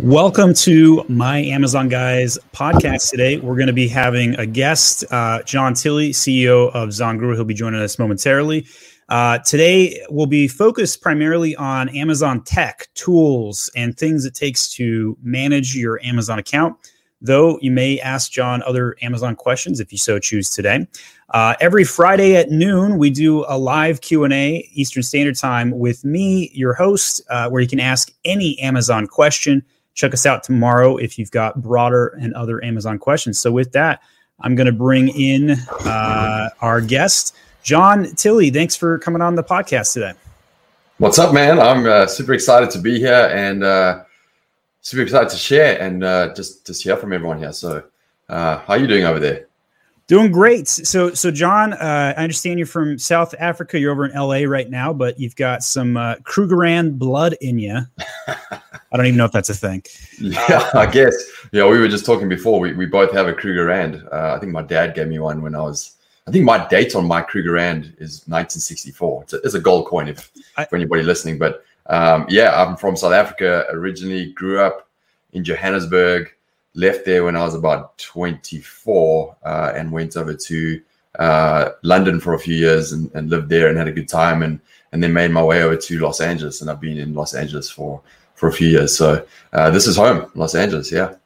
Welcome to my Amazon Guys podcast today. We're going to be having a guest, uh, John Tilley, CEO of ZonGuru. He'll be joining us momentarily. Uh, today, we'll be focused primarily on Amazon tech, tools, and things it takes to manage your Amazon account. Though you may ask John other Amazon questions if you so choose today. Uh, every Friday at noon, we do a live Q and A Eastern Standard Time with me, your host, uh, where you can ask any Amazon question check us out tomorrow if you've got broader and other Amazon questions. So, with that, I'm going to bring in uh, our guest, John Tilley. Thanks for coming on the podcast today. What's up, man? I'm uh, super excited to be here and uh, super excited to share and uh, just to hear from everyone here. So, uh, how are you doing over there? Doing great. So, so John, uh, I understand you're from South Africa. You're over in LA right now, but you've got some uh, Krugerrand blood in you. I don't even know if that's a thing. Yeah, I guess. Yeah, we were just talking before. We, we both have a Krugerrand. Uh, I think my dad gave me one when I was. I think my date on my Krugerrand is 1964. It's a, it's a gold coin, if I, for anybody listening. But um, yeah, I'm from South Africa originally. Grew up in Johannesburg left there when I was about 24 uh, and went over to uh, London for a few years and, and, lived there and had a good time and and then made my way over to Los Angeles and I've been in Los Angeles for for a few years. So uh, this is home, Los Angeles. Yeah.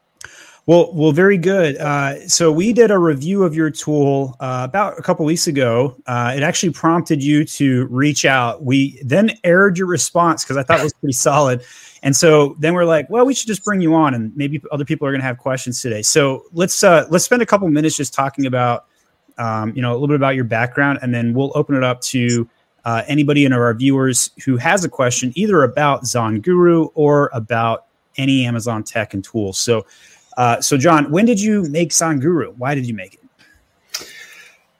Well, well, very good. Uh, so we did a review of your tool uh, about a couple weeks ago. Uh, it actually prompted you to reach out. We then aired your response because I thought it was pretty solid. And so then we're like, well, we should just bring you on, and maybe other people are going to have questions today. So let's uh, let's spend a couple minutes just talking about, um, you know, a little bit about your background, and then we'll open it up to uh, anybody in our viewers who has a question, either about ZonGuru or about any Amazon tech and tools. So, uh, so John, when did you make ZonGuru? Why did you make it?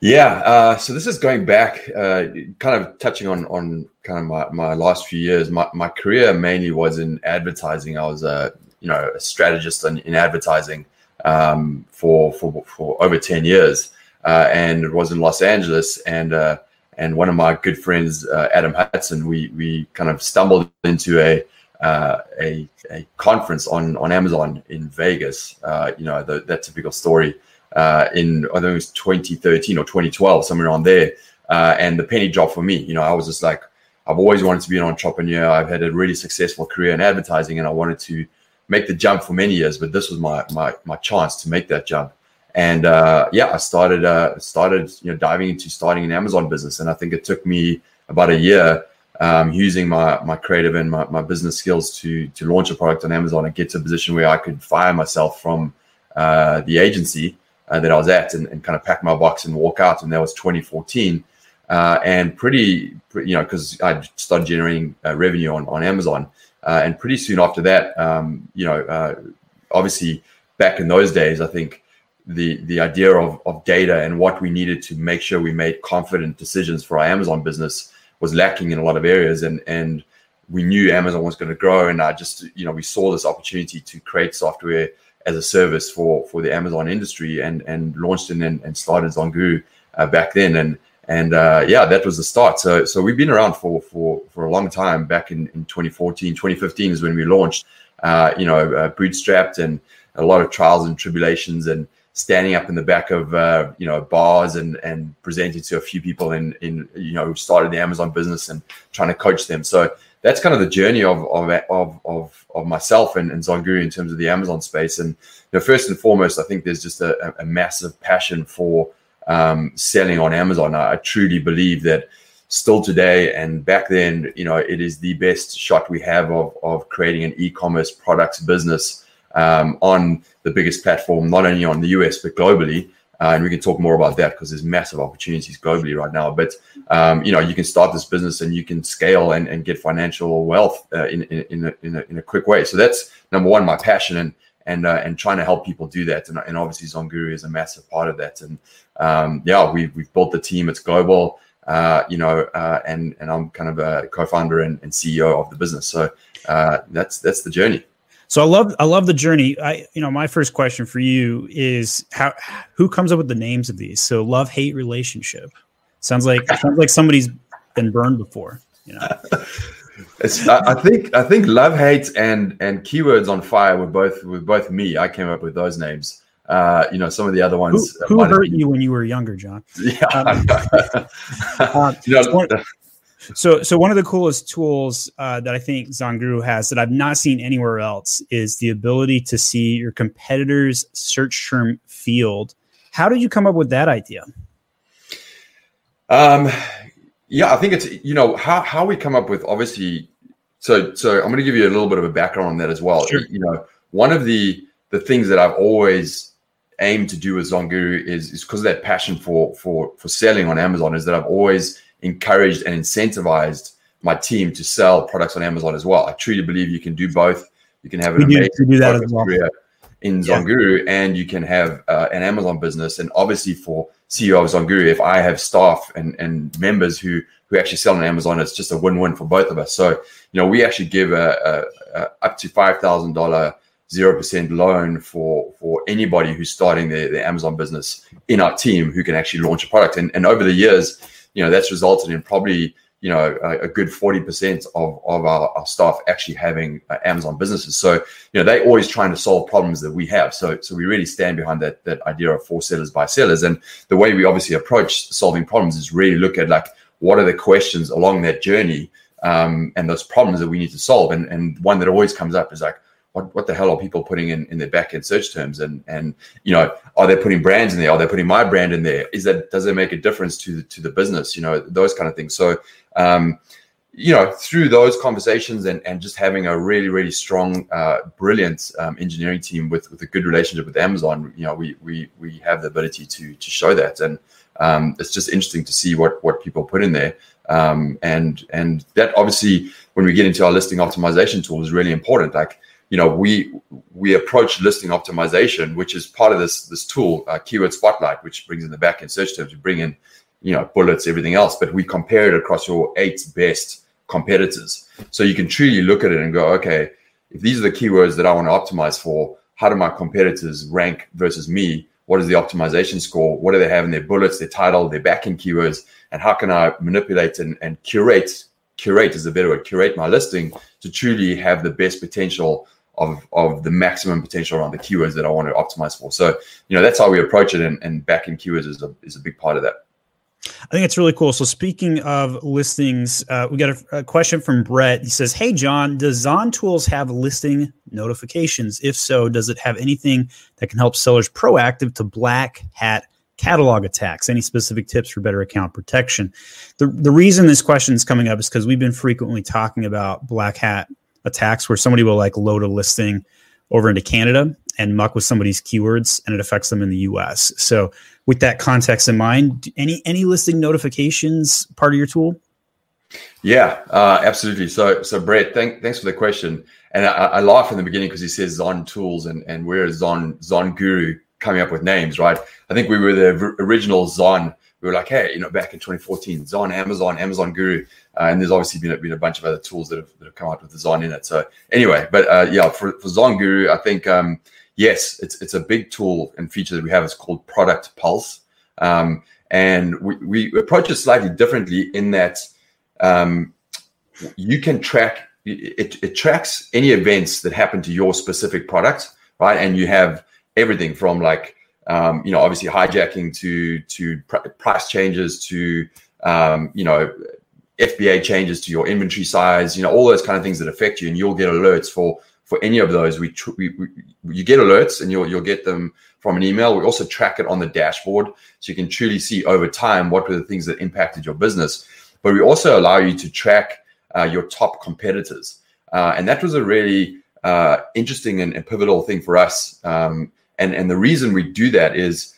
Yeah, uh, so this is going back, uh, kind of touching on on kind of my, my last few years. My, my career mainly was in advertising. I was a you know a strategist in, in advertising um, for for for over ten years, uh, and it was in Los Angeles. And uh, and one of my good friends, uh, Adam Hudson, we we kind of stumbled into a uh, a, a conference on on Amazon in Vegas. you know the, that typical story uh, in I think it was 2013 or 2012, somewhere around there. Uh, and the penny dropped for me. You know, I was just like, I've always wanted to be an entrepreneur. I've had a really successful career in advertising, and I wanted to make the jump for many years. But this was my my my chance to make that jump. And uh, yeah, I started uh, started you know diving into starting an Amazon business, and I think it took me about a year um, using my my creative and my, my business skills to to launch a product on Amazon and get to a position where I could fire myself from uh, the agency uh, that I was at and, and, kind of pack my box and walk out. And that was 2014. Uh, and pretty, pretty, you know, because I started generating uh, revenue on, on Amazon. And pretty soon after that, um, you know, obviously back in those days, I think the the idea of, of data and what we needed to make sure we made confident decisions for our Amazon business was lacking in a lot of areas. And, and we knew Amazon was going to grow. And I just, you know, we saw this opportunity to create software as a service for for the Amazon industry and and launched it and, and started ZonGuru uh, back then and and uh, yeah that was the start so so we've been around for for for a long time back in, in 2014 2015 is when we launched uh, you know uh, bootstrapped and a lot of trials and tribulations and standing up in the back of uh, you know bars and and presenting to a few people in in you know who started the Amazon business and trying to coach them so that's kind of the journey of of of of, of myself and, and ZonGuru in terms of the Amazon space. And you know, first and foremost, I think there's just a, a massive passion for um, selling on Amazon. I, I, truly believe that still today and back then, you know, it is the best shot we have of of creating an e-commerce products business um, on the biggest platform, not only on the US but globally. Uh, and we can talk more about that because there's massive opportunities globally right now. But um, you know, you can start this business and you can scale and, and get financial wealth uh, in in in a, in a, in, a, quick way. So that's number one, my passion and and uh, and trying to help people do that. And, and obviously, ZonGuru is a massive part of that. And um, yeah, we we've built the team. It's global. Uh, you know, uh, and and I'm kind of a co-founder and, and CEO of the business. So uh, that's that's the journey. So I love I love the journey. I you know my first question for you is how who comes up with the names of these? So love hate relationship sounds like sounds like somebody's been burned before. You know. I, I think I think love hate and and keywords on fire were both were both me. I came up with those names. Uh, you know, some of the other ones. Who, who hurt you when you were younger, John? Yeah. Um, uh, you know, so, so one of the coolest tools uh, that I think ZonGuru has that I've not seen anywhere else is the ability to see your competitors' search term field. How did you come up with that idea? Um, yeah, I think it's you know how how we come up with obviously. So, so I'm going to give you a little bit of a background on that as well. Sure. You know, one of the the things that I've always aimed to do with ZonGuru is is because of that passion for for for selling on Amazon is that I've always encouraged and incentivized my team to sell products on Amazon as well. I truly believe you can do both. You can have an we amazing do that well. career in ZonGuru yeah. and you can have uh, an Amazon business. And obviously for CEO of ZonGuru, if I have staff and, and members who who actually sell on Amazon, it's just a win-win for both of us. So, you know, we actually give a, a, a up to five thousand dollar zero percent loan for for anybody who's starting their, their Amazon business in our team who can actually launch a product. And, and over the years, you know, that's resulted in probably you know a, a good 40% of, of our, our staff actually having uh, amazon businesses. So you know they're always trying to solve problems that we have. So so we really stand behind that that idea of for sellers by sellers. And the way we obviously approach solving problems is really look at like what are the questions along that journey um, and those problems that we need to solve. And and one that always comes up is like what, what the hell are people putting in, in their back end search terms? And and you know are they putting brands in there? Are they putting my brand in there? Is that does it make a difference to the, to the business? You know those kind of things. So um, you know through those conversations and, and just having a really really strong uh, brilliant um, engineering team with with a good relationship with amazon you know we we we have the ability to to show that. And um, it's just interesting to see what what people put in there. Um, and and that obviously when we get into our listing optimization tool is really important. Like you know we we approach listing optimization which is part of this this tool uh, keyword spotlight which brings in the back end search terms. You bring in you know bullets everything else but we compare it across your eight best competitors. So you can truly look at it and go okay if these are the keywords that i want to optimize for how do my competitors rank versus me? What is the optimization score? What do they have in their bullets their title their back end keywords? And how can i manipulate and, and curate? Curate is a better word. Curate my listing to truly have the best potential of, of the maximum potential around the keywords that I want to optimize for. So, you know, that's how we approach it. And, and back end keywords is a, is a big part of that. I think it's really cool. So, speaking of listings, uh, we got a, a, question from Brett. He says, Hey, John, does Zon Tools have listing notifications? If so, does it have anything that can help sellers proactive to black hat catalog attacks? Any specific tips for better account protection? The, the reason this question is coming up is because we've been frequently talking about black hat attacks where somebody will like load a listing over into Canada and muck with somebody's keywords and it affects them in the US. So with that context in mind, any any listing notifications part of your tool? Yeah, uh, absolutely. So so Brett, thank, thanks for the question. And I, I laugh in the beginning because he says Zon tools and and we're Zon Zon Guru coming up with names, right? I think we were the original Zon we were like, hey, you know, back in 2014, Zon, Amazon, Amazon Guru, uh, and there's obviously been a, been a bunch of other tools that have, that have come out with Zon in it. So anyway, but uh, yeah, for, for Zon Guru, I think um, yes, it's it's a big tool and feature that we have. It's called Product Pulse, um, and we, we approach it slightly differently in that um, you can track it, it tracks any events that happen to your specific product, right? And you have everything from like um, you know, obviously hijacking to to pr- price changes to um, you know FBA changes to your inventory size, you know, all those kind of things that affect you, and you'll get alerts for for any of those. We, tr- we, we you get alerts, and you'll you'll get them from an email. We also track it on the dashboard, so you can truly see over time what were the things that impacted your business. But we also allow you to track uh, your top competitors, uh, and that was a really uh, interesting and, and, pivotal thing for us. Um, and and the reason we do that is,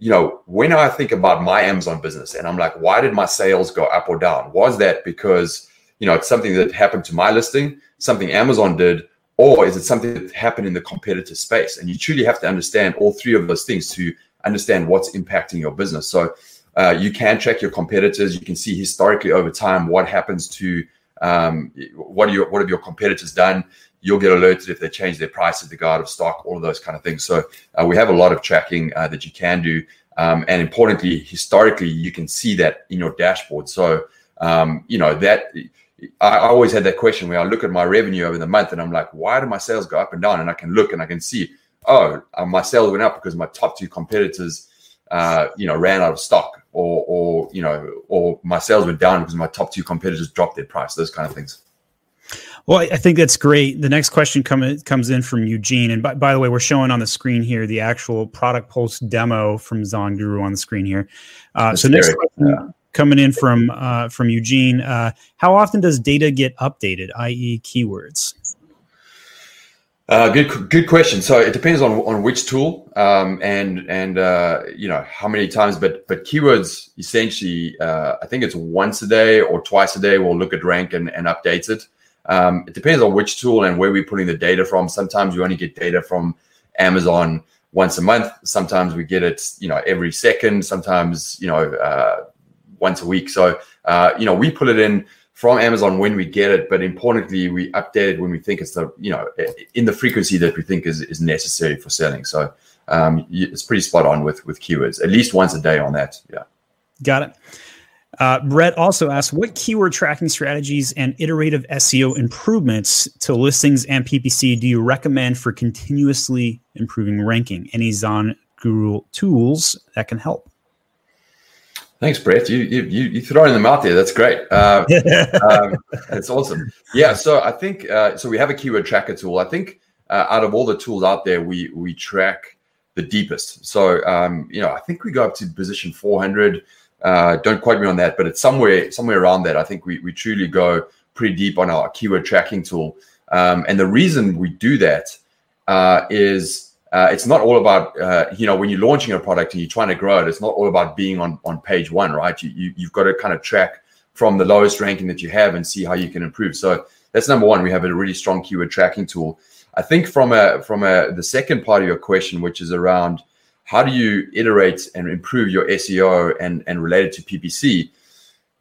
you know, when I think about my Amazon business and I'm like, why did my sales go up or down? Was that because you know it's something that happened to my listing, something Amazon did, or is it something that happened in the competitor space? And you truly have to understand all three of those things to understand what's impacting your business. So uh, you can track your competitors. You can see historically over time what happens to um, what are your what have your competitors done you'll get alerted if they change their prices, the guard of stock, all of those kind of things. So uh, we have a lot of tracking uh, that you can do. Um, and importantly, historically, you can see that in your dashboard. So, um, you know, that, I always had that question where I look at my revenue over the month and I'm like, why do my sales go up and down? And I can look and I can see, oh, uh, my sales went up because my top two competitors, uh, you know, ran out of stock, or, or you know, or my sales went down because my top two competitors dropped their price. Those kind of things. Well, I think that's great. The next question come, comes in from Eugene. And by, by, the way, we're showing on the screen here the actual product pulse demo from Zon Guru on the screen here. Uh, so next question coming in from uh, from Eugene. Uh, how often does data get updated, i.e. keywords? Uh, good, good question. So it depends on, on which tool um, and and uh, you know how many times. But but keywords essentially, uh, I think it's once a day or twice a day. We'll look at rank and, and update it. Um, it depends on which tool and where we're putting the data from. Sometimes you only get data from Amazon once a month. Sometimes we get it, you know, every second. Sometimes you know uh, once a week. So uh, you know we put it in from Amazon when we get it, but importantly, we update it when we think it's the you know in the frequency that we think is, is necessary for selling. So um, it's pretty spot on with with keywords, at least once a day on that. Yeah, got it. Uh, Brett also asked, what keyword tracking strategies and iterative SEO improvements to listings and PPC do you recommend for continuously improving ranking? Any Zon Guru tools that can help? Thanks, Brett. You you you throwing them out there. That's great. Uh, um, that's awesome. Yeah. So I think uh, so. We have a keyword tracker tool. I think uh, out of all the tools out there, we we track the deepest. So um, you know, I think we go up to position 400. Uh, don't quote me on that, but it's somewhere somewhere around that. I think we we truly go pretty deep on our keyword tracking tool. Um, and the reason we do that uh, is uh, it's not all about uh, you know when you're launching a product and you're trying to grow it it's not all about being on on page one right you, you you've got to kind of track from the lowest ranking that you have and see how you can improve so that's number one we have a really strong keyword tracking tool i think from a from a the second part of your question which is around how do you iterate and improve your seo and and relate it to ppc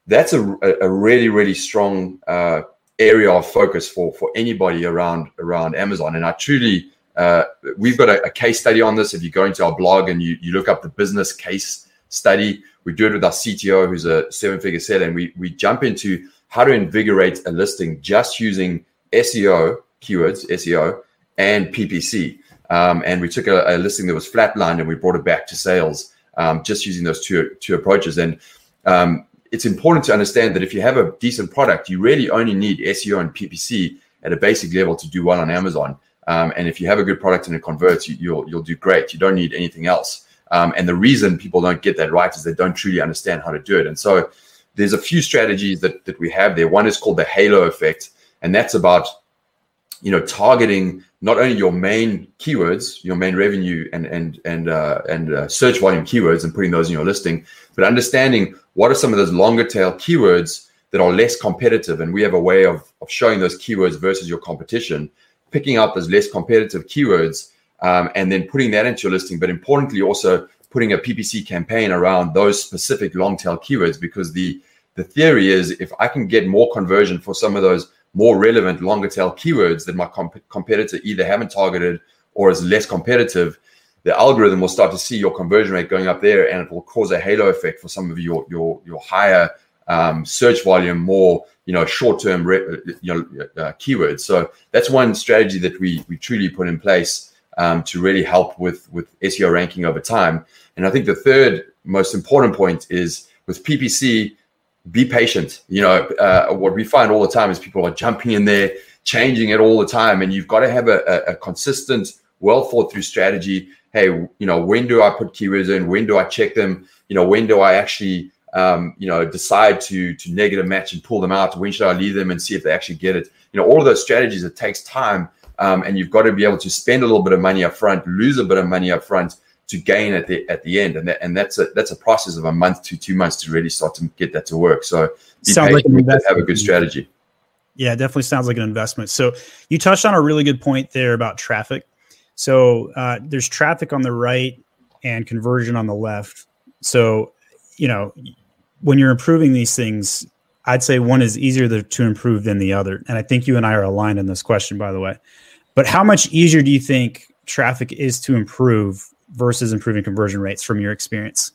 that's a, a really really strong uh, area of focus for for anybody around around amazon and i truly uh, we've got a, a, case study on this. If you go into our blog and you, you look up the business case study, we do it with our CTO, who's a seven figure seller, and we, we jump into how to invigorate a listing just using SEO keywords, SEO, and PPC. Um, and we took a, a, listing that was flatlined and we brought it back to sales um, just using those two, two approaches. And um, it's important to understand that if you have a decent product, you really only need SEO and PPC at a basic level to do well on Amazon. Um, and if you have a good product and it converts, you, will you'll, you'll do great. You don't need anything else. Um, and the reason people don't get that right is they don't truly understand how to do it. And so there's a few strategies that that we have there. One is called the halo effect, and that's about you know targeting not only your main keywords, your main revenue and and and uh, and uh, search volume keywords, and putting those in your listing, but understanding what are some of those longer tail keywords that are less competitive, and we have a way of of showing those keywords versus your competition picking out those less competitive keywords um, and then putting that into your listing. But importantly, also putting a PPC campaign around those specific long tail keywords because the the theory is if I can get more conversion for some of those more relevant longer tail keywords that my comp- competitor either haven't targeted or is less competitive, the algorithm will start to see your conversion rate going up there, and it will cause a halo effect for some of your your your higher um, search volume, more you know short-term re- you know uh, keywords. So that's one strategy that we we truly put in place um, to really help with with SEO ranking over time. And I think the third most important point is with PPC, be patient. You know uh, what we find all the time is people are jumping in there, changing it all the time, and you've got to have a, a, a consistent, well thought through strategy. Hey, you know when do I put keywords in? When do I check them? You know when do I actually um, you know, decide to to negative match and pull them out? When should I leave them and see if they actually get it? You know, all of those strategies. It takes time, um, and you've got to be able to spend a little bit of money up front, lose a bit of money up front to gain at the at the end, and that, and that's a that's a process of a month to two months to really start to get that to work. So, sounds like have a good strategy. Yeah, definitely sounds like an investment. So, you touched on a really good point there about traffic. So, uh, there's traffic on the right and conversion on the left. So, you know, when you're improving these things, I'd say one is easier to improve than the other. And I think you and I are aligned in this question, by the way. But how much easier do you think traffic is to improve versus improving conversion rates from your experience?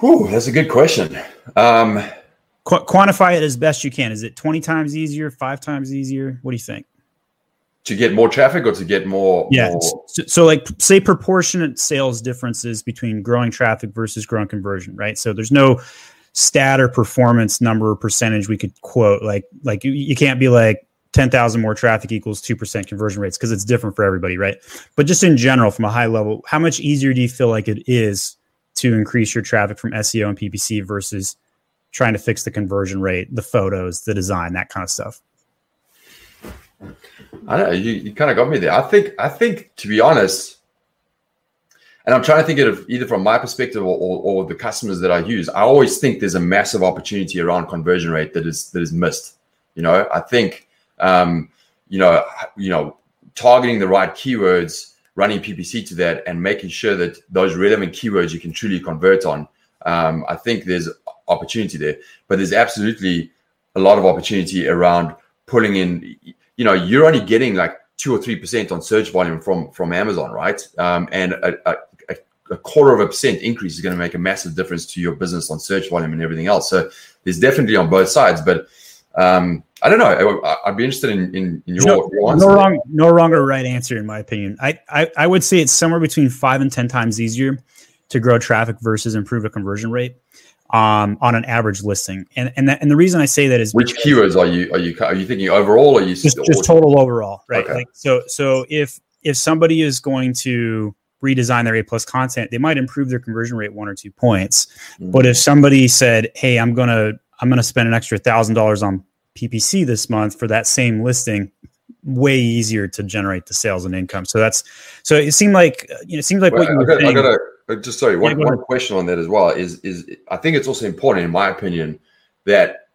Whew, that's a good question. Um, Qu- quantify it as best you can. Is it 20 times easier, five times easier? What do you think? To get more traffic or to get more? Yeah. more- So, so, like, say proportionate sales differences between growing traffic versus growing conversion, right? So there's no stat or performance number or percentage we could quote. Like, like you, you can't be like 10,000 more traffic equals 2% conversion rates because it's different for everybody, right? But just in general, from a high level, how much easier do you feel like it is to increase your traffic from SEO and PPC versus trying to fix the conversion rate, the photos, the design, that kind of stuff? I know. You, you kind of got me there. I think. I think to be honest, and I'm trying to think of it either from my perspective or, or, or the customers that I use. I always think there's a massive opportunity around conversion rate that is that is missed. You know, I think um, you know, you know, targeting the right keywords, running PPC to that, and making sure that those relevant keywords you can truly convert on. Um, I think there's opportunity there, but there's absolutely a lot of opportunity around pulling in. You know, you're only getting like two or three percent on search volume from from Amazon, right? Um, and a, a, a quarter of a percent increase is going to make a massive difference to your business on search volume and everything else. So there's definitely on both sides, but um, I don't know. I, would be interested in, in, in your, no, your no wrong, no wrong or right answer in my opinion. I, I, I would say it's somewhere between five and ten times easier to grow traffic versus improve a conversion rate um, on an average listing. And and that, and the reason I say that is which keywords are you are you are you thinking overall? Or are you just, just total overall, right? Okay. Like so so if if somebody is going to redesign their A plus content, they might improve their conversion rate one or two points. Mm-hmm. But if somebody said, "Hey, I'm gonna I'm gonna spend an extra thousand dollars on PPC this month for that same listing," way easier to generate the sales and income. So that's so it seemed like you know it seems like well, what you were I got, saying. I got a, uh, just sorry one, one question on that as well is is I think it's also important in my opinion that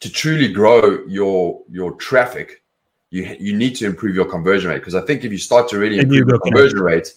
to truly grow your your traffic you you need to improve your conversion rate because I think if you start to really improve your conversion rate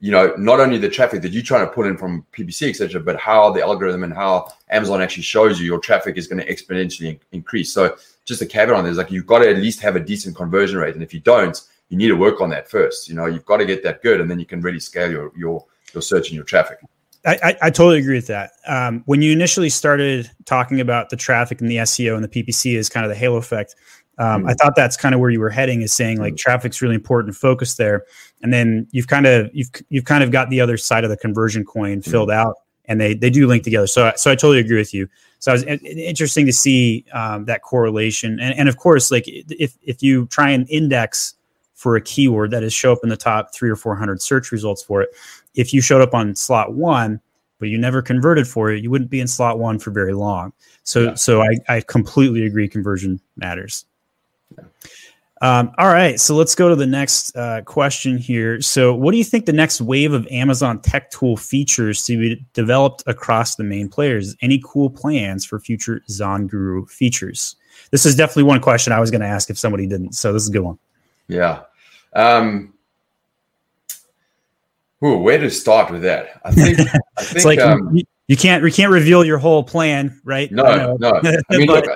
you know not only the traffic that you're trying to pull in from PPC etc but how the algorithm and how Amazon actually shows you your traffic is going to exponentially increase. So just a caveat on this like you've got to at least have a decent conversion rate and if you don't you need to work on that first. You know you've got to get that good and then you can really scale your your your search and your traffic. I, I, I totally agree with that. Um, when you initially started talking about the traffic and the SEO and the PPC as kind of the halo effect, um, mm-hmm. I thought that's kind of where you were heading, is saying like mm-hmm. traffic's really important, focus there, and then you've kind of you've you've kind of got the other side of the conversion coin filled mm-hmm. out, and they they do link together. So so I totally agree with you. So it was interesting to see um, that correlation, and and of course, like if if you try and index for a keyword that is show up in the top three or four hundred search results for it, if you showed up on slot one but you never converted for it, you wouldn't be in slot one for very long. So, yeah. so I, I completely agree. Conversion matters. Um, all right, so let's go to the next uh, question here. So, what do you think the next wave of Amazon tech tool features to be developed across the main players? Any cool plans for future ZonGuru features? This is definitely one question I was going to ask if somebody didn't. So, this is a good one. Yeah. Um, Ooh, where to start with that? I think, I think it's like um, you, you, can't you can't reveal your whole plan, right? No, no. I mean, look,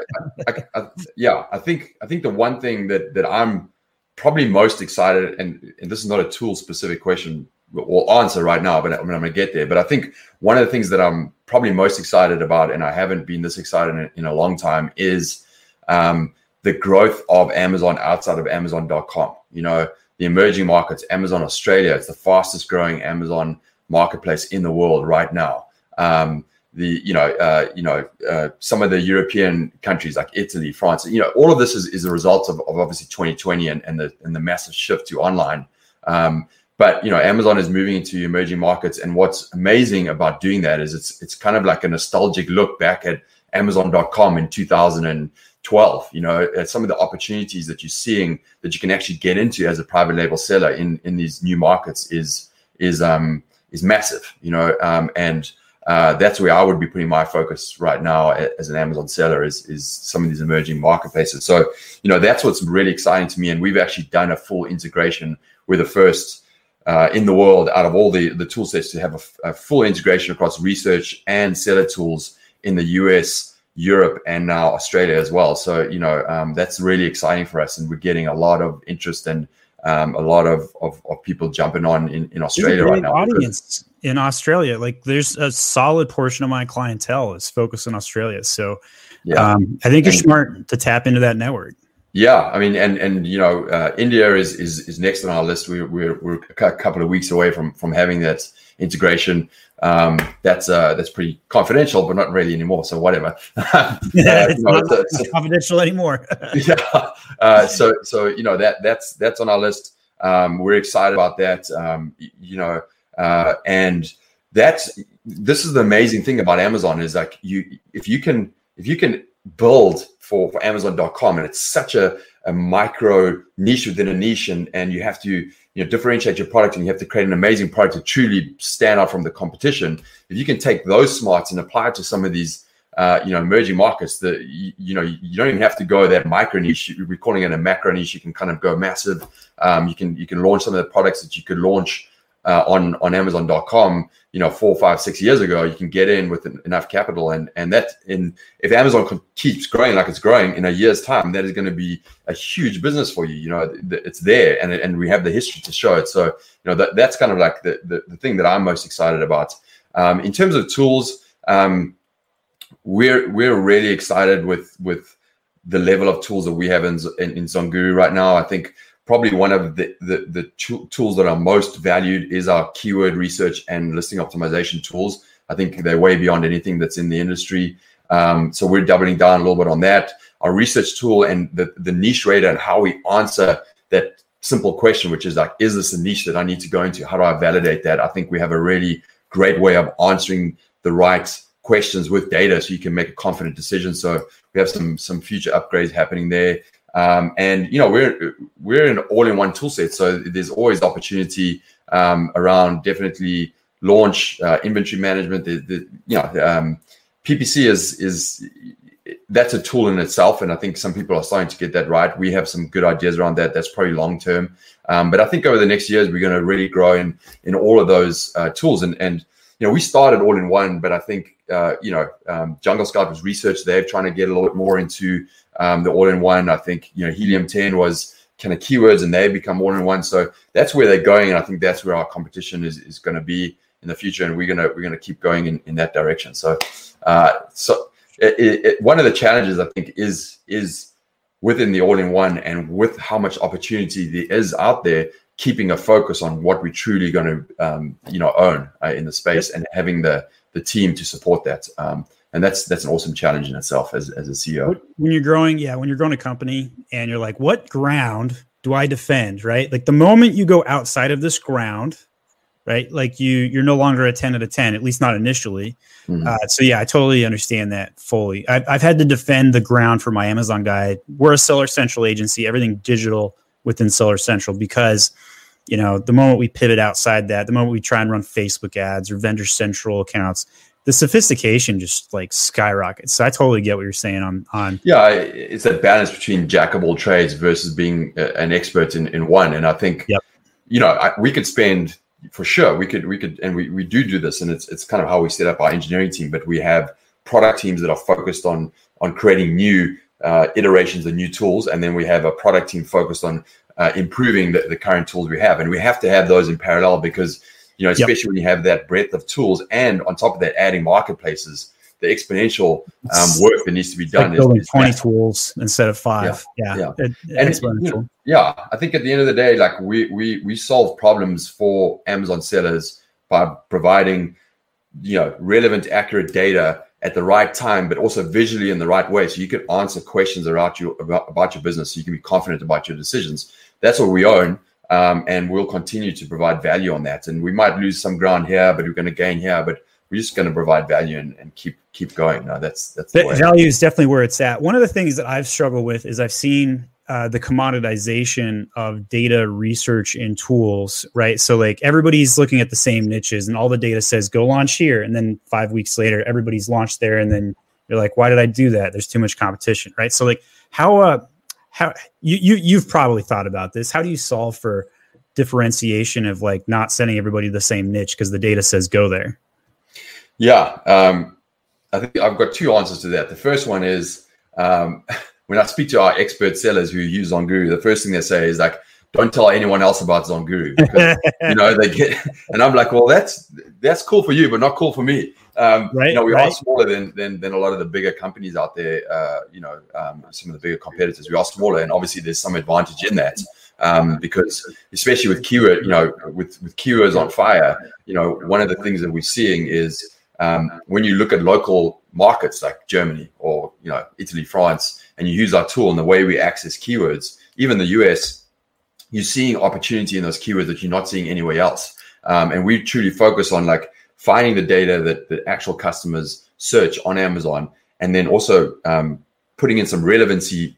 I, I, yeah, I think I think the one thing that that I'm probably most excited, and, and this is not a tool specific question or answer right now, but I mean, I'm going to get there. But I think one of the things that I'm probably most excited about, and I haven't been this excited in, in a long time, is um, the growth of Amazon outside of Amazon.com. You know, the emerging markets, Amazon Australia, it's the fastest growing Amazon marketplace in the world right now. Um, the you know uh, you know uh, some of the European countries like Italy, France, you know all of this is, is a result of, of obviously 2020 and, and the and the massive shift to online. Um, but you know Amazon is moving into emerging markets, and what's amazing about doing that is it's it's kind of like a nostalgic look back at Amazon.com in 2012. you know some of the opportunities that you're seeing that you can actually get into as a private label seller in in these new markets is is um is massive you know um and uh, that's where I would be putting my focus right now as an Amazon seller is is some of these emerging marketplaces. So you know that's what's really exciting to me, and we've actually done a full integration. We're the first uh, in the world out of all the the tool sets to have a, a full integration across research and seller tools in the US Europe and now Australia as well. So you know um, that's really exciting for us, and we're getting a lot of interest and um, a lot of, of, of people jumping on in, in Australia right now. Audience in Australia, like there's a solid portion of my clientele is focused in Australia. So yeah. Um, I think you're smart to tap into that network. Yeah, I mean, and and you know, uh, India is is is next on our list. We're we're, we're a couple of weeks away from from having that integration. Um, that's uh, that's pretty confidential, but not really anymore. So whatever. uh, it's know, not it's, confidential anymore. yeah. Uh, so so you know that that's that's on our list. Um, we're excited about that. Um, you know, uh, and that's this is the amazing thing about Amazon is like you if you can if you can build for, for Amazon.com and it's such a, a micro niche within a niche and, and you have to you know differentiate your product and you have to create an amazing product to truly stand out from the competition. If you can take those smarts and apply it to some of these uh, you know emerging markets that you, you, know you don't even have to go that micro niche. We're calling it a macro niche. You can kind of go massive. Um, you can you can launch some of the products that you could launch uh, on on Amazon.com, you know, four, five, six years ago, you can get in with enough capital, and and that in if Amazon keeps growing like it's growing in a year's time, that is going to be a huge business for you. You know, it's there, and and we have the history to show it. So you know that that's kind of like the the, the thing that I'm most excited about. Um, in terms of tools, um, we're we're really excited with with the level of tools that we have in in, in Zonguru right now. I think probably one of the, the, the tools that are most valued is our keyword research and listing optimization tools. I think they're way beyond anything that's in the industry. Um, so we're doubling down a little bit on that. Our research tool and the, the niche radar and how we answer that simple question, which is like, is this a niche that I need to go into? How do I validate that? I think we have a really great way of answering the right questions with data so you can make a confident decision. So we have some some future upgrades happening there. Um, and you know we're we're an all-in-one tool set, so there's always opportunity um, around definitely launch uh, inventory management. The, the you know um, PPC is is that's a tool in itself, and I think some people are starting to get that right. We have some good ideas around that. That's probably long term, um, but I think over the next years we're going to really grow in in all of those uh, tools. And and you know we started all in one, but I think uh, you know um, Jungle Scout was research. They're trying to get a little bit more into um, the all-in-one. I think you know Helium 10 was kind of keywords, and they become all-in-one. So that's where they're going, and I think that's where our competition is is going to be in the future, and we're gonna we're gonna keep going in, in that direction. So, uh, so it, it, one of the challenges I think is is within the all-in-one, and with how much opportunity there is out there, keeping a focus on what we're truly going to um, you know own uh, in the space, and having the the team to support that. Um, and that's that's an awesome challenge in itself as, as a CEO. When you're growing, yeah, when you're growing a company and you're like, what ground do I defend? Right, like the moment you go outside of this ground, right, like you you're no longer a ten out of ten, at least not initially. Mm-hmm. Uh, so yeah, I totally understand that fully. I've, I've had to defend the ground for my Amazon guy. We're a Seller Central agency, everything digital within Seller Central because you know the moment we pivot outside that the moment we try and run facebook ads or vendor central accounts the sophistication just like skyrockets. So I totally get what you're saying on on. Yeah, it's that balance between jack of all trades versus being a, an expert in, in one. And I think, yep. you know, I, we could spend for sure. We could we could and we, we do do this, and it's it's kind of how we set up our engineering team. But we have product teams that are focused on on creating new uh, iterations and new tools, and then we have a product team focused on uh, improving the, the current tools we have. And we have to have those in parallel because you know, especially yep. when you have that breadth of tools and on top of that, adding marketplaces, the exponential um, work that needs to be done. Like building is, is 20 tools instead of five. Yeah. Yeah. yeah. It, and you know, yeah. I think at the end of the day, like we, we, we solve problems for Amazon sellers by providing, you know, relevant, accurate data at the right time, but also visually in the right way. So you can answer questions about you about, about your business. So you can be confident about your decisions. That's what we own um, and we'll continue to provide value on that. And we might lose some ground here, but we're going to gain here. But we're just going to provide value and, and keep keep going. No, that's that's the value is definitely where it's at. One of the things that I've struggled with is I've seen uh, the commoditization of data research and tools, right? So like everybody's looking at the same niches, and all the data says go launch here, and then five weeks later everybody's launched there, and then you're like, why did I do that? There's too much competition, right? So like how uh how you, you you've probably thought about this. How do you solve for differentiation of like not sending everybody to the same niche because the data says go there? Yeah, um, I think I've got two answers to that. The first one is um, when I speak to our expert sellers who use Zonguru, the first thing they say is like, don't tell anyone else about Zonguru because you know they get and I'm like, well, that's that's cool for you, but not cool for me. Um, right, you know, we right. are smaller than, than than a lot of the bigger companies out there. Uh, you know, um, some of the bigger competitors. We are smaller, and obviously there's some advantage in that um, because especially with keyword, you know, with with keywords on fire, you know, one of the things that we're seeing is um, when you look at local markets like Germany or you know Italy, France, and you use our tool and the way we access keywords, even the US you're seeing opportunity in those keywords that you're not seeing anywhere else. Um, and we truly focus on like finding the data that the actual customers search on Amazon, and then also um, putting in some relevancy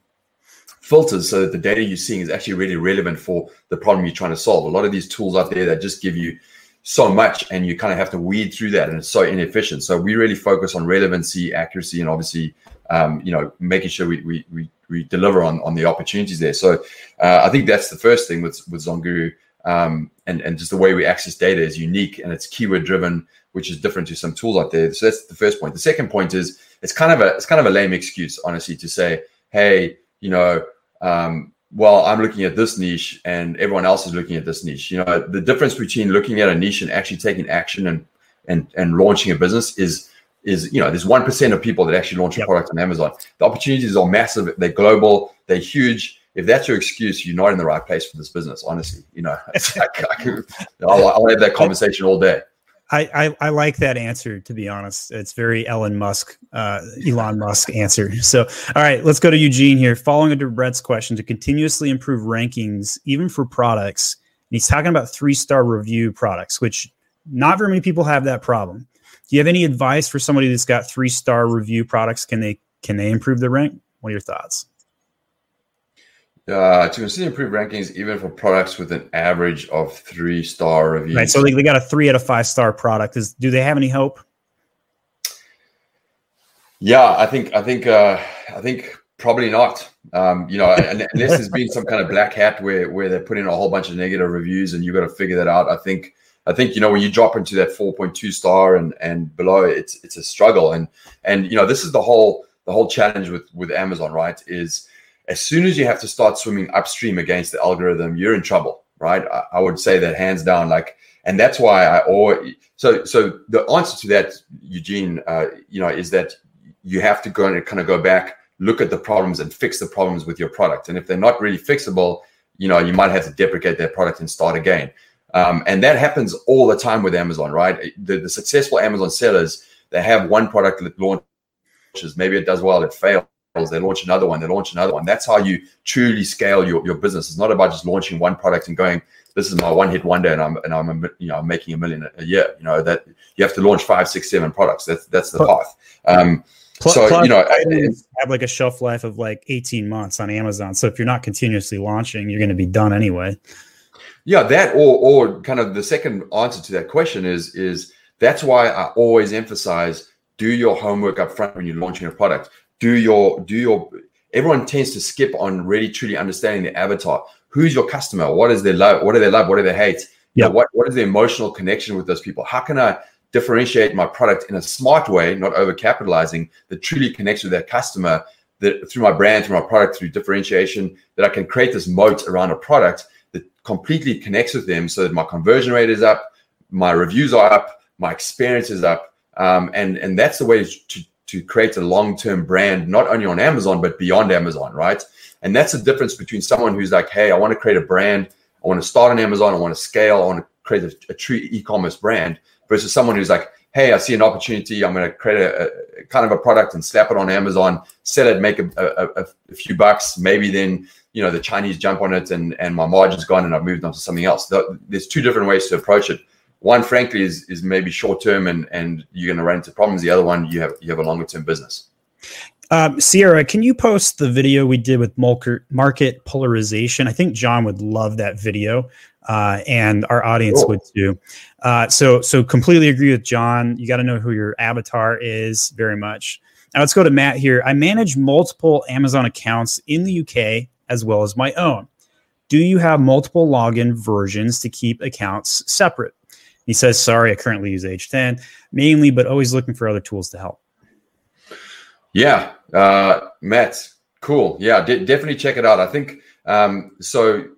filters so that the data you're seeing is actually really relevant for the problem you're trying to solve. A lot of these tools out there that just give you so much and you kind of have to weed through that and it's so inefficient. So we really focus on relevancy, accuracy, and obviously, um, you know, making sure we, we, we we deliver on on the opportunities there. So uh, I think that's the first thing with with Zonguru, um, and and just the way we access data is unique and it's keyword driven, which is different to some tools out there. So that's the first point. The second point is it's kind of a it's kind of a lame excuse, honestly, to say, hey, you know. Um, well, I'm looking at this niche and everyone else is looking at this niche. You know, the difference between looking at a niche and actually taking action and and and launching a business is is you know there's one percent of people that actually launch a product on Amazon. The opportunities are massive. They're global. They're huge. If that's your excuse, you're not in the right place for this business. Honestly, you know, like, I could, I'll, I'll have that conversation all day. I, I, I, like that answer to be honest. It's very Elon Musk, uh, Elon Musk answer. So, all right, let's go to Eugene here. Following under Brett's question to continuously improve rankings, even for products. And he's talking about three star review products, which not very many people have that problem. Do you have any advice for somebody that's got three star review products? Can they can they improve their rank? What are your thoughts? Uh, to consider improve rankings even for products with an average of three star reviews. Right. So they, they got a three out of five star product. Is do they have any hope? Yeah, I think I think uh, I think probably not. Um, you know, unless there's been some kind of black hat where where they're putting a whole bunch of negative reviews and you've got to figure that out. I think I think you know when you drop into that 4.2 star and and below, it's it's a struggle. And and you know this is the whole the whole challenge with with Amazon, right? Is as soon as you have to start swimming upstream against the algorithm, you're in trouble, right? I, I would say that hands down. Like, and that's why I always so so the answer to that, Eugene, uh, you know, is that you have to go and kind of go back, look at the problems and fix the problems with your product. And if they're not really fixable, you know, you might have to deprecate that product and start again. Um, and that happens all the time with Amazon, right? The, the, successful Amazon sellers, they have one product that launches, maybe it does well, it fails. They launch another one, they launch another one. That's how you truly scale your, your business. It's not about just launching one product and going, this is my one hit wonder and I'm and I'm you know making a million a year. You know that you have to launch five, six, seven products. That's that's the path. Um, Plus, so plus, you know, have like a shelf life of like 18 months on Amazon. So if you're not continuously launching, you're going to be done anyway. Yeah, that or or kind of the second answer to that question is is that's why I always emphasize do your homework up front when you're launching a product. Do your do your everyone tends to skip on really truly understanding the avatar. Who's your customer? What is their love? What do they love? What do they hate? Yeah. what what is the emotional connection with those people? How can I differentiate my product in a smart way, not over capitalizing, that truly connects with that customer that through my brand, through my product, through differentiation, that I can create this moat around a product that completely connects with them so that my conversion rate is up, my reviews are up, my experience is up. Um, and, and that's the way to, to create a long term brand, not only on Amazon, but beyond Amazon, right? And that's the difference between someone who's like, hey, I want to create a brand, I want to start on Amazon, I want to scale, I want to create a, a true e commerce brand, versus someone who's like, hey, I see an opportunity. I'm going to create a, a, kind of a product and slap it on Amazon, sell it, make a, a, a, few bucks. Maybe then you know the Chinese jump on it and and my margin's gone and I've moved on to something else. There's two different ways to approach it. One, frankly, is is maybe short term and and you're going to run into problems. The other one, you have you have a longer term business. Um, Sierra, can you post the video we did with market polarization? I think John would love that video, uh, and our audience cool. would too. Uh, so, so completely agree with John. You got to know who your avatar is very much. Now let's go to Matt here. I manage multiple Amazon accounts in the UK as well as my own. Do you have multiple login versions to keep accounts separate? He says, Sorry, I currently use H10 mainly, but always looking for other tools to help. Yeah, uh, Matt, Cool. Yeah, de- definitely check it out. I think um, so.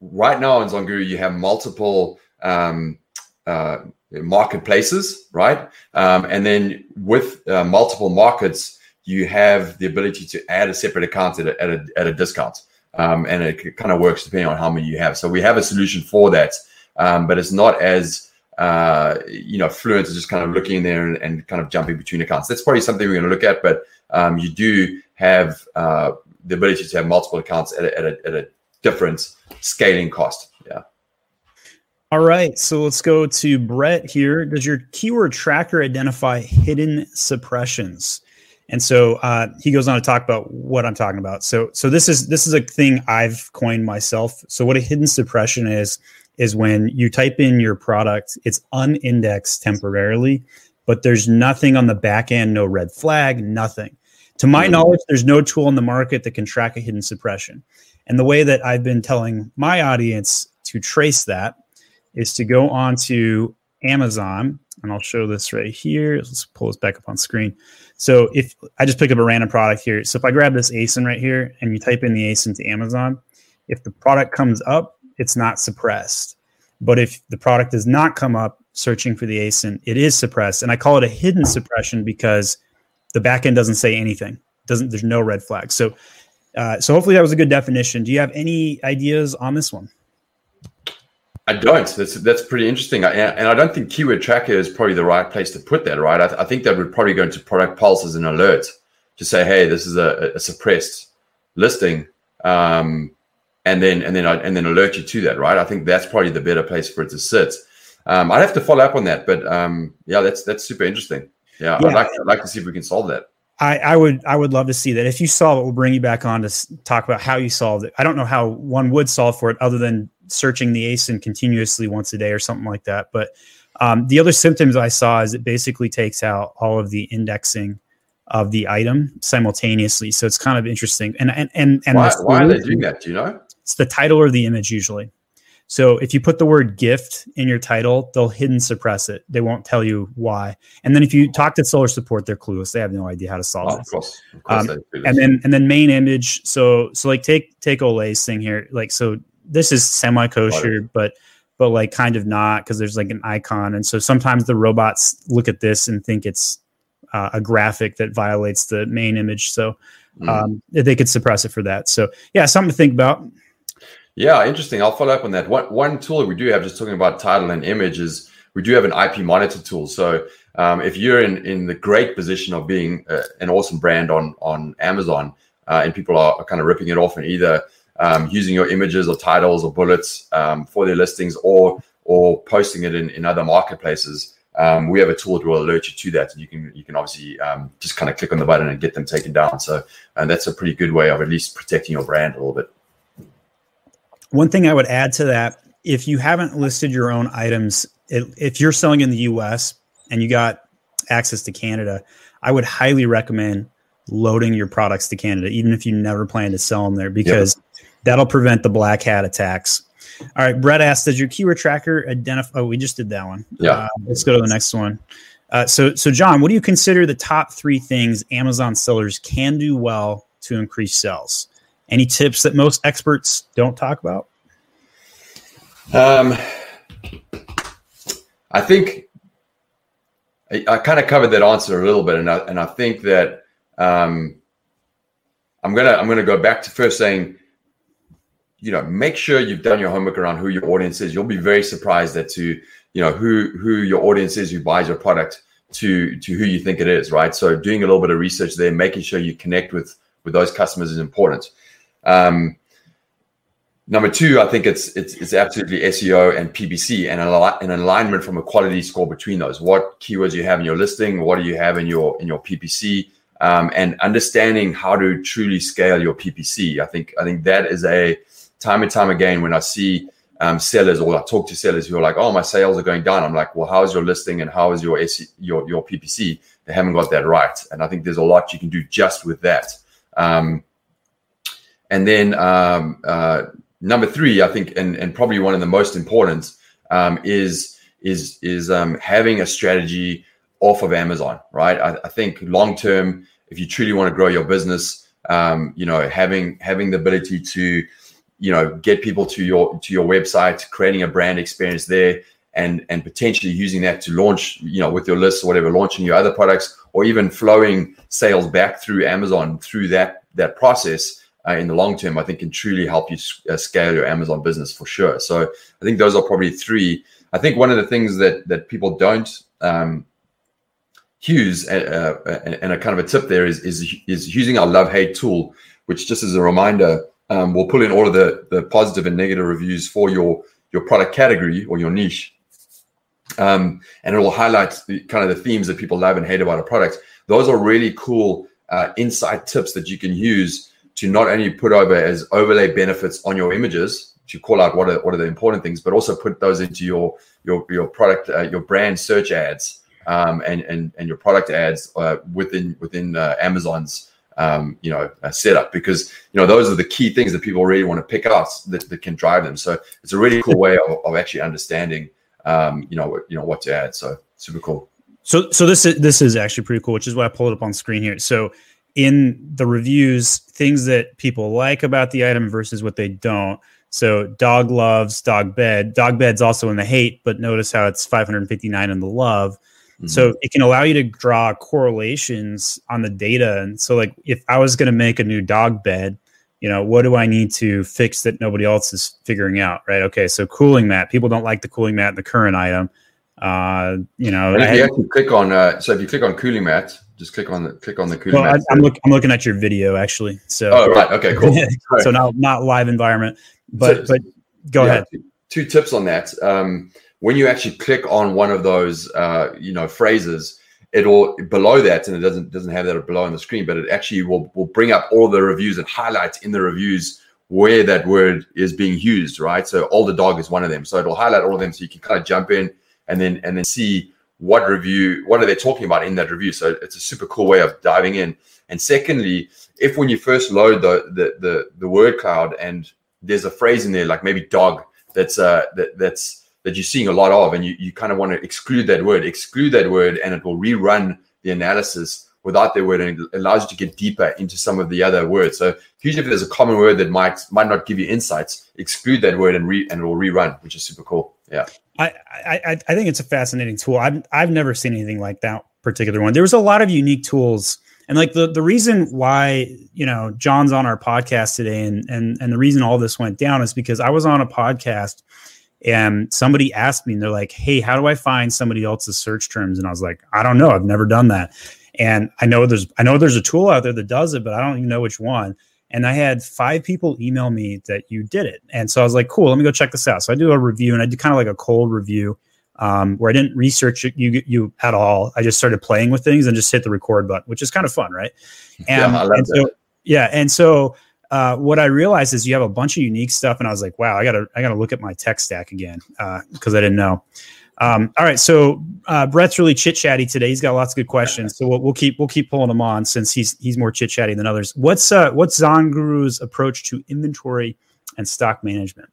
Right now in Zonguru, you have multiple um, uh, marketplaces, right? Um, and then with uh, multiple markets, you have the ability to add a separate account at a, at a, at a discount. Um, and it kind of works depending on how many you have. So we have a solution for that, um, but it's not as uh, you know fluent is just kind of looking in there and, and, kind of jumping between accounts. That's probably something we're going to look at, but um, you do have uh, the ability to have multiple accounts at a, at a, at a different scaling cost. Yeah. All right, so let's go to Brett here. Does your keyword tracker identify hidden suppressions? And so uh, he goes on to talk about what I'm talking about. So, so this is this is a thing I've coined myself. So, what a hidden suppression is is when you type in your product, it's unindexed temporarily, but there's nothing on the back end, no red flag, nothing. To my mm-hmm. knowledge, there's no tool in the market that can track a hidden suppression. And the way that I've been telling my audience to trace that is to go on to Amazon, and I'll show this right here. Let's pull this back up on screen. So if I just pick up a random product here, so if I grab this ASIN right here and you type in the ASIN to Amazon, if the product comes up, it's not suppressed. But if the product does not come up searching for the ASIN, it is suppressed. And I call it a hidden suppression because the backend doesn't say anything. Doesn't there's no red flag. So uh, so hopefully that was a good definition. Do you have any ideas on this one? I don't. That's that's pretty interesting. I, and I don't think keyword tracker is probably the right place to put that. Right. I, th- I think that would probably go into product pulses and alert to say, hey, this is a, a suppressed listing, um, and then and then I, and then alert you to that. Right. I think that's probably the better place for it to sit. Um, I'd have to follow up on that, but um, yeah, that's that's super interesting. Yeah, yeah. I'd like I'd like to see if we can solve that. I, I, would I would love to see that. If you solve it, we'll bring you back on to talk about how you solved it. I don't know how one would solve for it other than searching the ASIN continuously once a day or something like that. But um, the other symptoms I saw is it basically takes out all of the indexing of the item simultaneously. So it's kind of interesting. And and and, and why, why are they doing that? Do you know? It's the title or the image usually. So if you put the word gift in your title, they'll hidden suppress it. They won't tell you why. And then if you talk to seller support, they're clueless. They have no idea how to solve oh, it. Of course. Of course um, and then and then main image. So so like take take Olay's thing here. Like so this is semi kosher, but but like kind of not because there's like an icon. And so sometimes the robots look at this and think it's uh, a graphic that violates the main image. So mm. um, they could suppress it for that. So yeah, something to think about. Yeah, interesting. I'll follow up on that. One one tool we do have, just talking about title and image, is we do have an IP monitor tool. So um, if you're in in the great position of being uh, an awesome brand on on Amazon, uh, and people are, are, kind of ripping it off and either um, using your images or titles or bullets um, for their listings, or or posting it in, in other marketplaces, um, we have a tool that will alert you to that, you can you can obviously um, just kind of click on the button and get them taken down. So, and that's a pretty good way of at least protecting your brand a little bit. One thing I would add to that, if you haven't listed your own items, if you're selling in the US and you got access to Canada, I would highly recommend loading your products to Canada, even if you never plan to sell them there, because yep. that'll prevent the black hat attacks. All right, Brett asked, "Does your keyword tracker identify?" Oh, we just did that one. Yeah. Uh, let's go to the next one. Uh, so, so John, what do you consider the top three things Amazon sellers can do well to increase sales? Any tips that most experts don't talk about? Um, I think I, I kind of covered that answer a little bit, and I, and I think that um, I'm gonna I'm gonna go back to first saying, you know, make sure you've done your homework around who your audience is. You'll be very surprised at to you know who who your audience is who buys your product to to who you think it is, right? So doing a little bit of research there, making sure you connect with with those customers is important. Um, number two, I think it's it's, it's absolutely SEO and PPC and an alignment from a quality score between those. What keywords you have in your listing, what do you have in your in your PPC, um, and understanding how to truly scale your PPC. I think I think that is a time and time again when I see um, sellers or I talk to sellers who are like, "Oh, my sales are going down." I'm like, "Well, how is your listing and how is your SE, your your PPC?" They haven't got that right, and I think there's a lot you can do just with that. Um, and then um, uh, number three, I think, and, and probably one of the most important um, is is is um, having a strategy off of Amazon, right? I, I think long term, if you truly want to grow your business, um, you know, having having the ability to, you know, get people to your to your website, creating a brand experience there, and and potentially using that to launch, you know, with your list or whatever, launching your other products, or even flowing sales back through Amazon through that that process. Uh, in the long term, I think can truly help you uh, scale your Amazon business for sure. So I think those are probably three. I think one of the things that that people don't um, use, uh, uh, and a kind of a tip there is is, is using our love hate tool, which just as a reminder, um, will pull in all of the the positive and negative reviews for your your product category or your niche, um, and it will highlight the, kind of the themes that people love and hate about a product. Those are really cool uh, insight tips that you can use to not only put over as overlay benefits on your images to call out what are what are the important things, but also put those into your your your product uh, your brand search ads um, and and and your product ads uh, within within uh, Amazon's um, you know uh, setup because you know those are the key things that people really want to pick out that, that can drive them. So it's a really cool way of, of actually understanding um, you know you know what to add. So super cool. So so this is this is actually pretty cool, which is why I pulled it up on screen here. So in the reviews, things that people like about the item versus what they don't. So dog loves dog bed. Dog bed's also in the hate, but notice how it's 559 in the love. Mm-hmm. So it can allow you to draw correlations on the data. And so, like, if I was going to make a new dog bed, you know, what do I need to fix that nobody else is figuring out? Right. Okay. So cooling mat. People don't like the cooling mat in the current item. Uh, you know, and if you actually click on, uh, so if you click on cooling mat, just click on the click on the well. I, am look, I'm looking at your video actually. So, oh right, okay, cool. so not not live environment, but so, but go yeah, ahead. Two, two, tips on that. Um, when you actually click on one of those uh, you know phrases it'll below that and it doesn't doesn't have that below on the screen but it actually will, will bring up all the reviews and highlight in the reviews where that word is being used right so older dog is one of them so it'll highlight all of them so you can kind of jump in and then and then see what review what are they talking about in that review? So it's a super cool way of diving in. And secondly if when you first load the the the, the word cloud and there's a phrase in there like maybe dog that's uh that that's that you're seeing a lot of, and you, you kind of want to exclude that word, exclude that word, and it will rerun the analysis without that word, and it allows you to get deeper into some of the other words. So usually, if there's a common word that might might not give you insights, exclude that word and re and will rerun, which is super cool. Yeah, I I, I think it's a fascinating tool. I've I've never seen anything like that particular one. There was a lot of unique tools. And like the, the reason why, you know, John's on our podcast today and, and, and the reason all this went down is because I was on a podcast and somebody asked me and they're like hey how do i find somebody else's search terms and i was like i don't know i've never done that and i know there's i know there's a tool out there that does it but i don't even know which one. And i had five people email me that you did it. And so i was like cool let me go check this out. So i do a review and i did kind of like a cold review um, where i didn't research you you at all. I just started playing with things and just hit the record button which is kind of fun right? And, yeah, and so yeah and so uh, what I realized is you have a bunch of unique stuff, and I was like, wow, I gotta I gotta look at my tech stack again because uh, I didn't know. Um, all right, so uh, Brett's really chit chatty today. He's got lots of good questions, so we'll, we'll keep we'll keep pulling him on since he's he's more chit chatty than others. What's uh, what's ZonGuru's approach to inventory and stock management?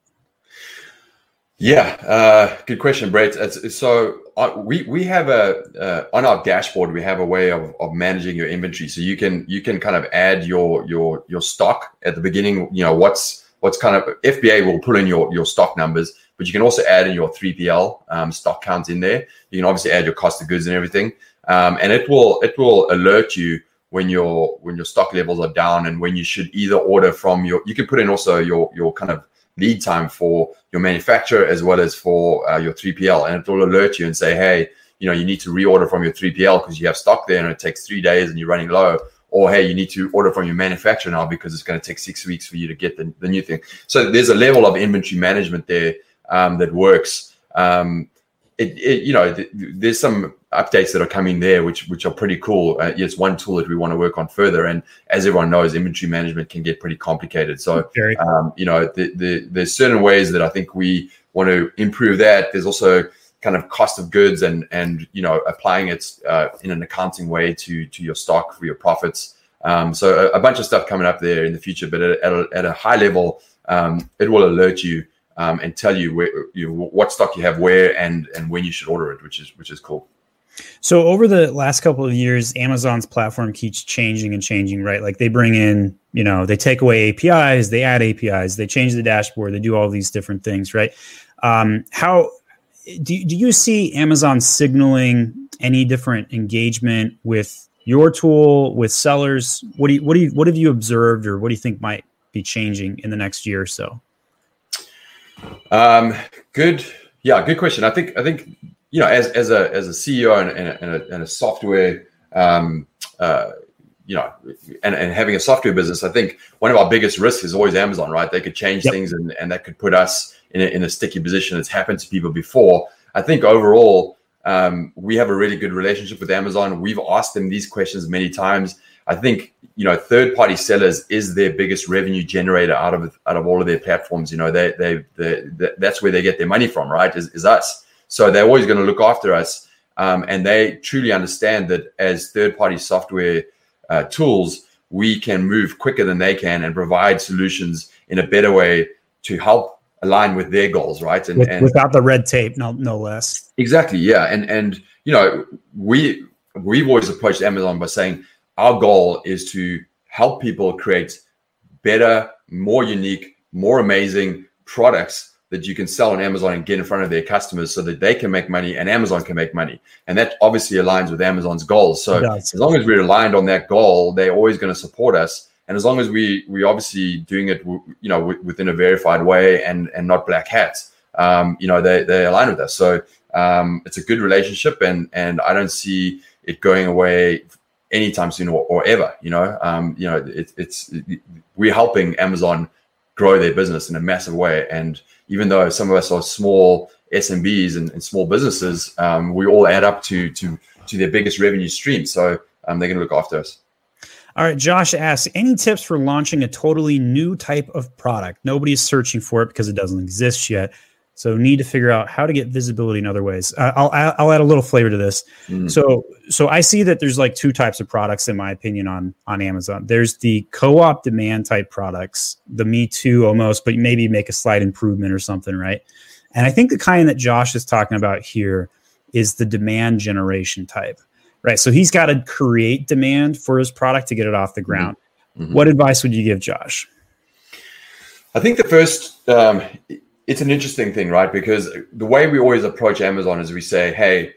Yeah, uh, good question, Brett. It's, so uh, we we have a uh, on our dashboard we have a way of, of managing your inventory. So you can you can kind of add your your your stock at the beginning. You know what's what's kind of FBA will pull in your your stock numbers, but you can also add in your 3PL um, stock counts in there. You can obviously add your cost of goods and everything, um, and it will it will alert you when your when your stock levels are down and when you should either order from your. You can put in also your your kind of lead time for your manufacturer as well as for uh, your 3PL. And it will alert you and say, hey, you know, you need to reorder from your 3PL because you have stock there and it takes three days and you're running low. Or hey, you need to order from your manufacturer now because it's going to take six weeks for you to get the, the new thing. So there's a level of inventory management there um, that works. Um, it, it, you know, th- there's some updates that are coming there, which which are pretty cool. Uh, it's one tool that we want to work on further. And as everyone knows, inventory management can get pretty complicated. So, um, you know, the, the, there's certain ways that I think we want to improve that. There's also kind of cost of goods and and you know applying it uh, in an accounting way to to your stock for your profits. Um, so a, a, bunch of stuff coming up there in the future, but at, at, a, at a high level, um, it will alert you um, and tell you where you know, what stock you have where and and when you should order it, which is which is cool. So over the last couple of years, Amazon's platform keeps changing and changing, right? Like they bring in, you know, they take away APIs, they add APIs, they change the dashboard, they do all these different things, right? Um, how do, do you see Amazon signaling any different engagement with your tool, with sellers? What do you, what do you, what have you observed, or what do you think might be changing in the next year or so? Um, good, yeah, good question. I think I think you know, as as a as a CEO and, and, a, and a, software, um, uh, you know, and, and having a software business, I think one of our biggest risks is always Amazon, right? They could change yep. things, and, and that could put us in a, in a sticky position. It's happened to people before. I think overall, um, we have a really good relationship with Amazon. We've asked them these questions many times. I think you know, third party sellers is their biggest revenue generator out of out of all of their platforms. You know, they they, they, they that's where they get their money from, right? Is, is us. So they're always going to look after us. Um, and they truly understand that as third party software uh, tools, we can move quicker than they can and provide solutions in a better way to help align with their goals, right? And, and without the red tape, no, no less. Exactly. Yeah. And, and, you know, we, we've always approached Amazon by saying our goal is to help people create better, more unique, more amazing products that you can sell on Amazon and get in front of their customers so that they can make money and Amazon can make money. And that obviously aligns with Amazon's goals. So as long as we're aligned on that goal, they're always going to support us. And as long as we we obviously doing it, you know, within a verified way and and not black hats, um, you know, they they align with us. So um, it's a good relationship, and and I don't see it going away anytime soon or, or ever. You know, um, you know, it, it's it, we're helping Amazon grow their business in a massive way, and even though some of us are small SMBs and, and small businesses, um, we all add up to to to their biggest revenue stream. So um, they're going to look after us. All right, Josh asks, any tips for launching a totally new type of product? Nobody's searching for it because it doesn't exist yet. So need to figure out how to get visibility in other ways. Uh, I'll I'll add a little flavor to this. Mm. So so I see that there's like two types of products in my opinion on on Amazon. There's the co-op demand type products, the Me Too almost, but maybe make a slight improvement or something, right? And I think the kind that Josh is talking about here is the demand generation type, right? So he's got to create demand for his product to get it off the mm-hmm. ground. Mm-hmm. What advice would you give Josh? I think the first um, it's an interesting thing, right? Because the way we always approach Amazon is we say, hey,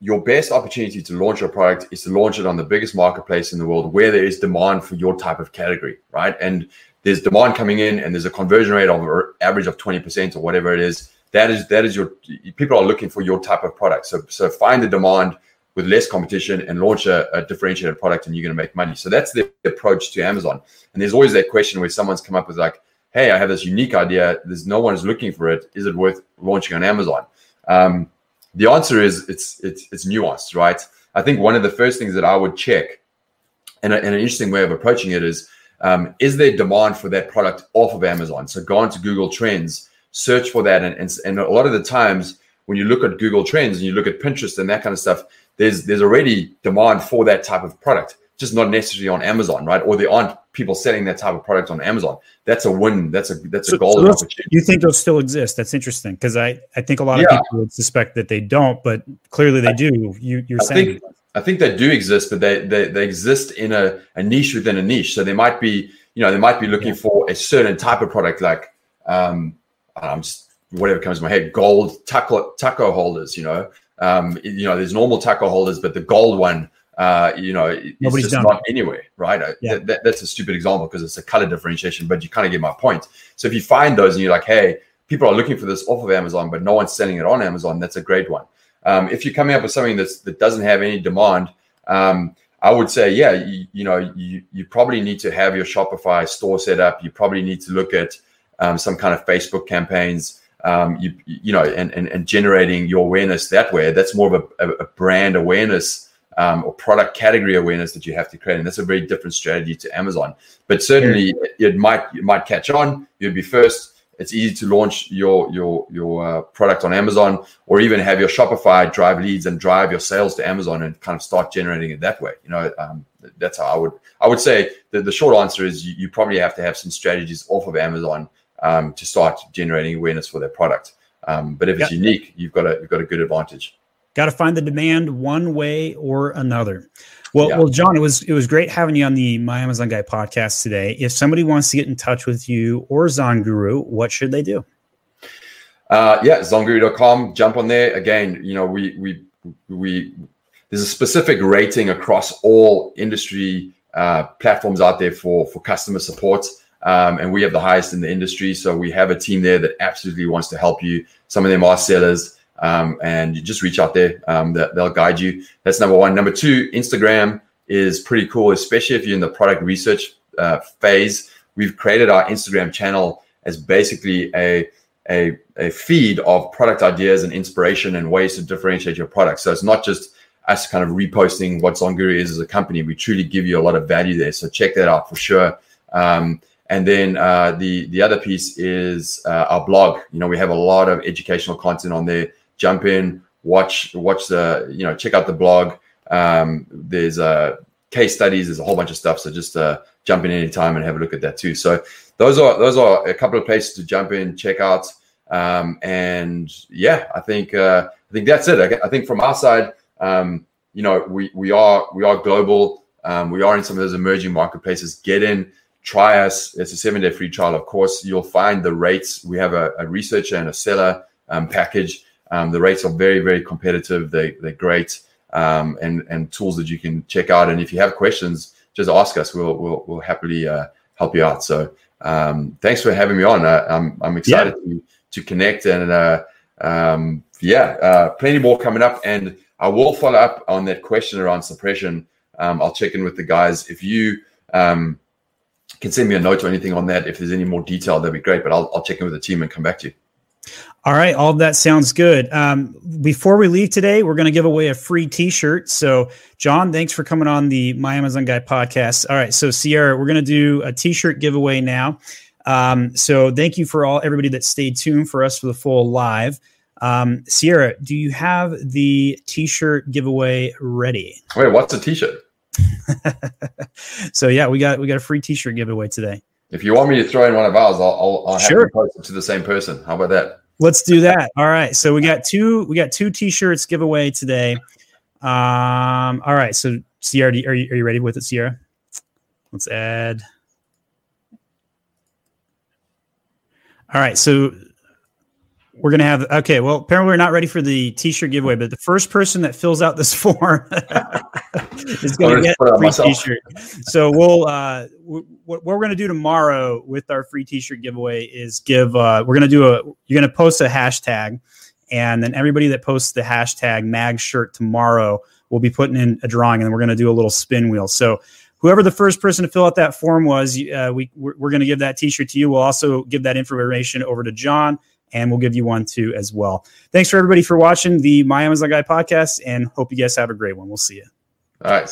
your best opportunity to launch your product is to launch it on the biggest marketplace in the world where there is demand for your type of category, right? And there's demand coming in and there's a conversion rate of average of 20% or whatever it is. That is that is your people are looking for your type of product. So so find the demand with less competition and launch a, a differentiated product and you're going to make money. So that's the approach to Amazon. And there's always that question where someone's come up with like, hey, I have this unique idea. There's no one is looking for it. Is it worth launching on Amazon? Um, the answer is it's it's it's nuanced, right? I think one of the first things that I would check, and, a, and an interesting way of approaching it is, um, is there demand for that product off of Amazon? So go onto Google Trends, search for that, and, and and a lot of the times when you look at Google Trends and you look at Pinterest and that kind of stuff, there's there's already demand for that type of product just not necessarily on Amazon, right? Or there aren't people selling that type of product on Amazon. That's a win. That's a that's a so, golden so opportunity. You think those still exist? That's interesting because I I think a lot of yeah. people would suspect that they don't, but clearly they do. You you're I saying. Think, I think they do exist, but they, they they exist in a, a niche within a niche. So they might be, you know, they might be looking yeah. for a certain type of product, like um, I'm just whatever comes to my head, gold taco taco holders. You know, um, you know, there's normal taco holders, but the gold one uh, you know, it's Nobody's just not it. anywhere, right? Yeah. That, that, that's a stupid example because it's a color differentiation, but you kind of get my point. So if you find those and you're like, hey, people are looking for this off of Amazon, but no one's selling it on Amazon, that's a great one. Um, if you're coming up with something that's, that doesn't have any demand, um, I would say, yeah, you, you, know, you, you probably need to have your Shopify store set up. You probably need to look at um, some kind of Facebook campaigns, um, you, you know, and, and, and generating your awareness that way. That's more of a, a brand awareness um, or product category awareness that you have to create, and that's a very different strategy to Amazon. But certainly, it, it might it might catch on. You'd be first. It's easy to launch your your your uh, product on Amazon, or even have your Shopify drive leads and drive your sales to Amazon and kind of start generating it that way. You know, um, that's how I would I would say that the short answer is you, you probably have to have some strategies off of Amazon um, to start generating awareness for their product. Um, but if it's yep. unique, you've got a you've got a good advantage. got to find the demand one way or another. Well, yeah. well, John, it was it was great having you on the My Amazon Guy podcast today. If somebody wants to get in touch with you or Zonguru, what should they do? Uh, yeah, zonguru.com. Jump on there. Again, you know, we we we there's a specific rating across all industry uh, platforms out there for for customer support. Um, and we have the highest in the industry. So we have a team there that absolutely wants to help you. Some of them are sellers um, and you just reach out there. Um, they'll guide you. That's number one. Number two, Instagram is pretty cool, especially if you're in the product research uh, phase. We've created our Instagram channel as basically a, a, a feed of product ideas and inspiration and ways to differentiate your product. So it's not just us kind of reposting what Zonguru is as a company. We truly give you a lot of value there. So check that out for sure. Um, and then uh, the the other piece is uh, our blog. You know, we have a lot of educational content on there jump in, watch watch the you know check out the blog. Um, there's uh, case studies. There's a whole bunch of stuff. So just uh, jump in anytime and have a look at that too. So those are those are a couple of places to jump in, check out. Um, and yeah, I think uh, I think that's it. I, I think from our side, um, you know, we we are we are global. Um, we are in some of those emerging marketplaces. Get in, try us. It's a seven day free trial. Of course, you'll find the rates. We have a, a researcher and a seller um, package. Um, the rates are very, very competitive. They, they're great um, and, and tools that you can check out. And if you have questions, just ask us. We'll, we'll, we'll happily uh, help you out. So um, thanks for having me on. Uh, I'm, I'm excited yeah. to, to connect and uh, um, yeah, uh, plenty more coming up. And I will follow up on that question around suppression. Um, I'll check in with the guys. If you um, can send me a note or anything on that, if there's any more detail, that'd be great. But I'll, I'll check in with the team and come back to you. All right, all that sounds good. Um, before we leave today, we're going to give away a free T-shirt. So, John, thanks for coming on the My Amazon Guy podcast. All right, so Sierra, we're going to do a T-shirt giveaway now. Um, so, thank you for all everybody that stayed tuned for us for the full live. Um, Sierra, do you have the T-shirt giveaway ready? Wait, what's a T-shirt? so yeah, we got we got a free T-shirt giveaway today. If you want me to throw in one of ours, I'll, I'll, I'll have sure. post it to the same person. How about that? Let's do that. All right. So we got two. We got two T-shirts giveaway today. Um. All right. So Sierra, are you, are you ready with it, Sierra? Let's add. All right. So we're gonna have okay. Well, apparently we're not ready for the T-shirt giveaway, but the first person that fills out this form is gonna get a free T-shirt. So we'll uh, w- what we're gonna do tomorrow with our free T-shirt giveaway is give. Uh, we're gonna do a. You're gonna post a hashtag, and then everybody that posts the hashtag Mag Shirt tomorrow will be putting in a drawing, and we're gonna do a little spin wheel. So whoever the first person to fill out that form was, uh, we we're, we're going to give that T-shirt to you. We'll also give that information over to John and we'll give you one too as well. Thanks for everybody for watching the My Amazon Guy podcast and hope you guys have a great one. We'll see you. All right.